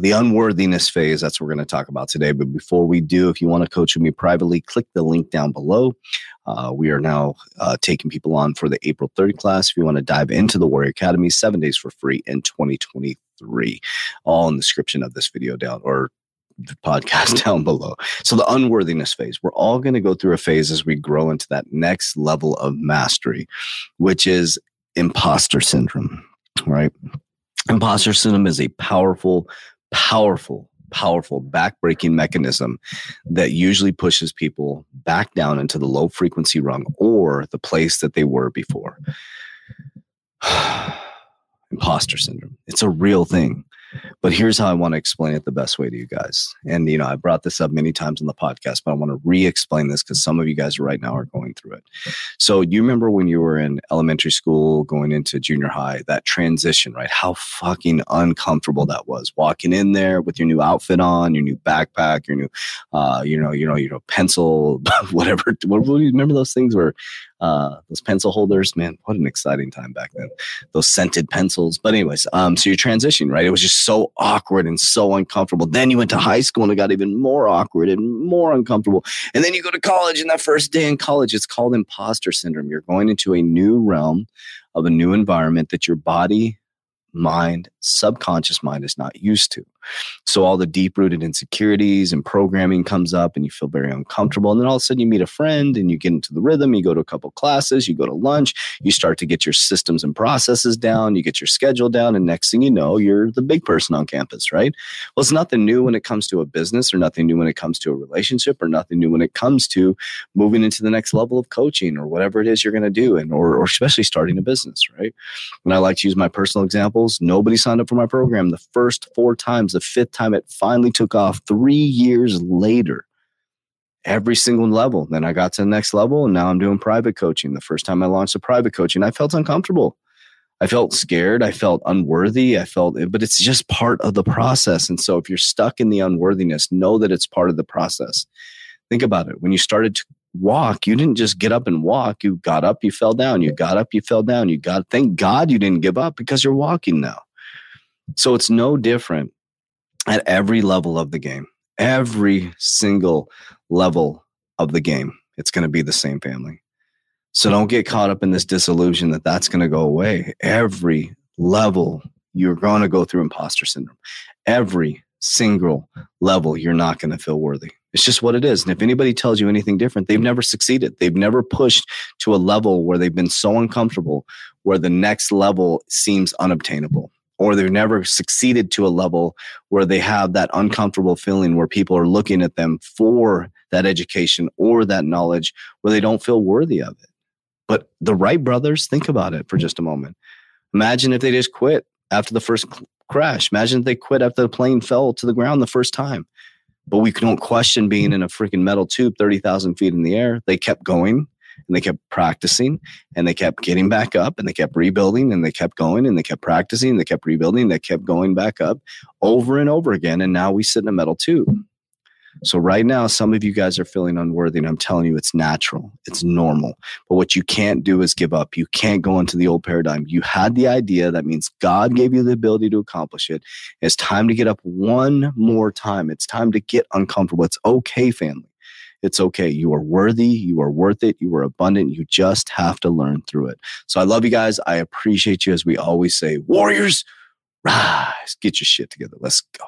the unworthiness phase. That's what we're going to talk about today. But before we do, if you want to coach with me privately, click the link down below. Uh, we are now uh, taking people on for the April 30 class. If you want to dive into the Warrior Academy, seven days for free in 2023. All in the description of this video down or the podcast down below. So the unworthiness phase, we're all going to go through a phase as we grow into that next level of mastery, which is imposter syndrome, right? Imposter syndrome is a powerful, powerful, powerful backbreaking mechanism that usually pushes people back down into the low frequency rung or the place that they were before. Imposter syndrome. It's a real thing. But here's how I want to explain it the best way to you guys. And, you know, I brought this up many times on the podcast, but I want to re explain this because some of you guys right now are going through it. So, you remember when you were in elementary school going into junior high, that transition, right? How fucking uncomfortable that was walking in there with your new outfit on, your new backpack, your new, uh, you know, you know, you know, pencil, whatever. What, what, remember those things where uh, those pencil holders, man, what an exciting time back then. Those scented pencils. But anyways, um, so you're transitioning, right? It was just so awkward and so uncomfortable. Then you went to high school and it got even more awkward and more uncomfortable. And then you go to college, and that first day in college, it's called imposter syndrome. You're going into a new realm of a new environment that your body, mind, subconscious mind is not used to. So all the deep rooted insecurities and programming comes up and you feel very uncomfortable. And then all of a sudden you meet a friend and you get into the rhythm. You go to a couple classes, you go to lunch, you start to get your systems and processes down, you get your schedule down. And next thing you know, you're the big person on campus, right? Well, it's nothing new when it comes to a business or nothing new when it comes to a relationship or nothing new when it comes to moving into the next level of coaching or whatever it is you're going to do. And, or, or especially starting a business, right? And I like to use my personal examples. Nobody signed up for my program the first four times the fifth time it finally took off three years later. Every single level. Then i got to the next level and now i'm doing private coaching. The first time i launched a private coaching i felt uncomfortable. I felt scared. I felt unworthy. I felt but it's just part of the process. And so if you're stuck in the unworthiness know that it's part of the process. Think about it. When you started to walk you didn't just get up and walk. You got up you fell down. You got up you fell down. You got thank god you didn't give up because you're walking now. So it's no different at every level of the game, every single level of the game. It's going to be the same family. So don't get caught up in this disillusion that that's going to go away. Every level, you're going to go through imposter syndrome. Every single level, you're not going to feel worthy. It's just what it is. And if anybody tells you anything different, they've never succeeded. They've never pushed to a level where they've been so uncomfortable, where the next level seems unobtainable or they've never succeeded to a level where they have that uncomfortable feeling where people are looking at them for that education or that knowledge where they don't feel worthy of it. But the Wright brothers, think about it for just a moment. Imagine if they just quit after the first crash. Imagine if they quit after the plane fell to the ground the first time. But we don't question being in a freaking metal tube 30,000 feet in the air. They kept going and they kept practicing and they kept getting back up and they kept rebuilding and they kept going and they kept practicing and they kept rebuilding they kept going back up over and over again and now we sit in a metal tube. So right now some of you guys are feeling unworthy and i'm telling you it's natural. It's normal. But what you can't do is give up. You can't go into the old paradigm. You had the idea. That means god gave you the ability to accomplish it. It's time to get up one more time. It's time to get uncomfortable. It's okay family it's okay. You are worthy. You are worth it. You are abundant. You just have to learn through it. So I love you guys. I appreciate you. As we always say, Warriors, rise. Get your shit together. Let's go.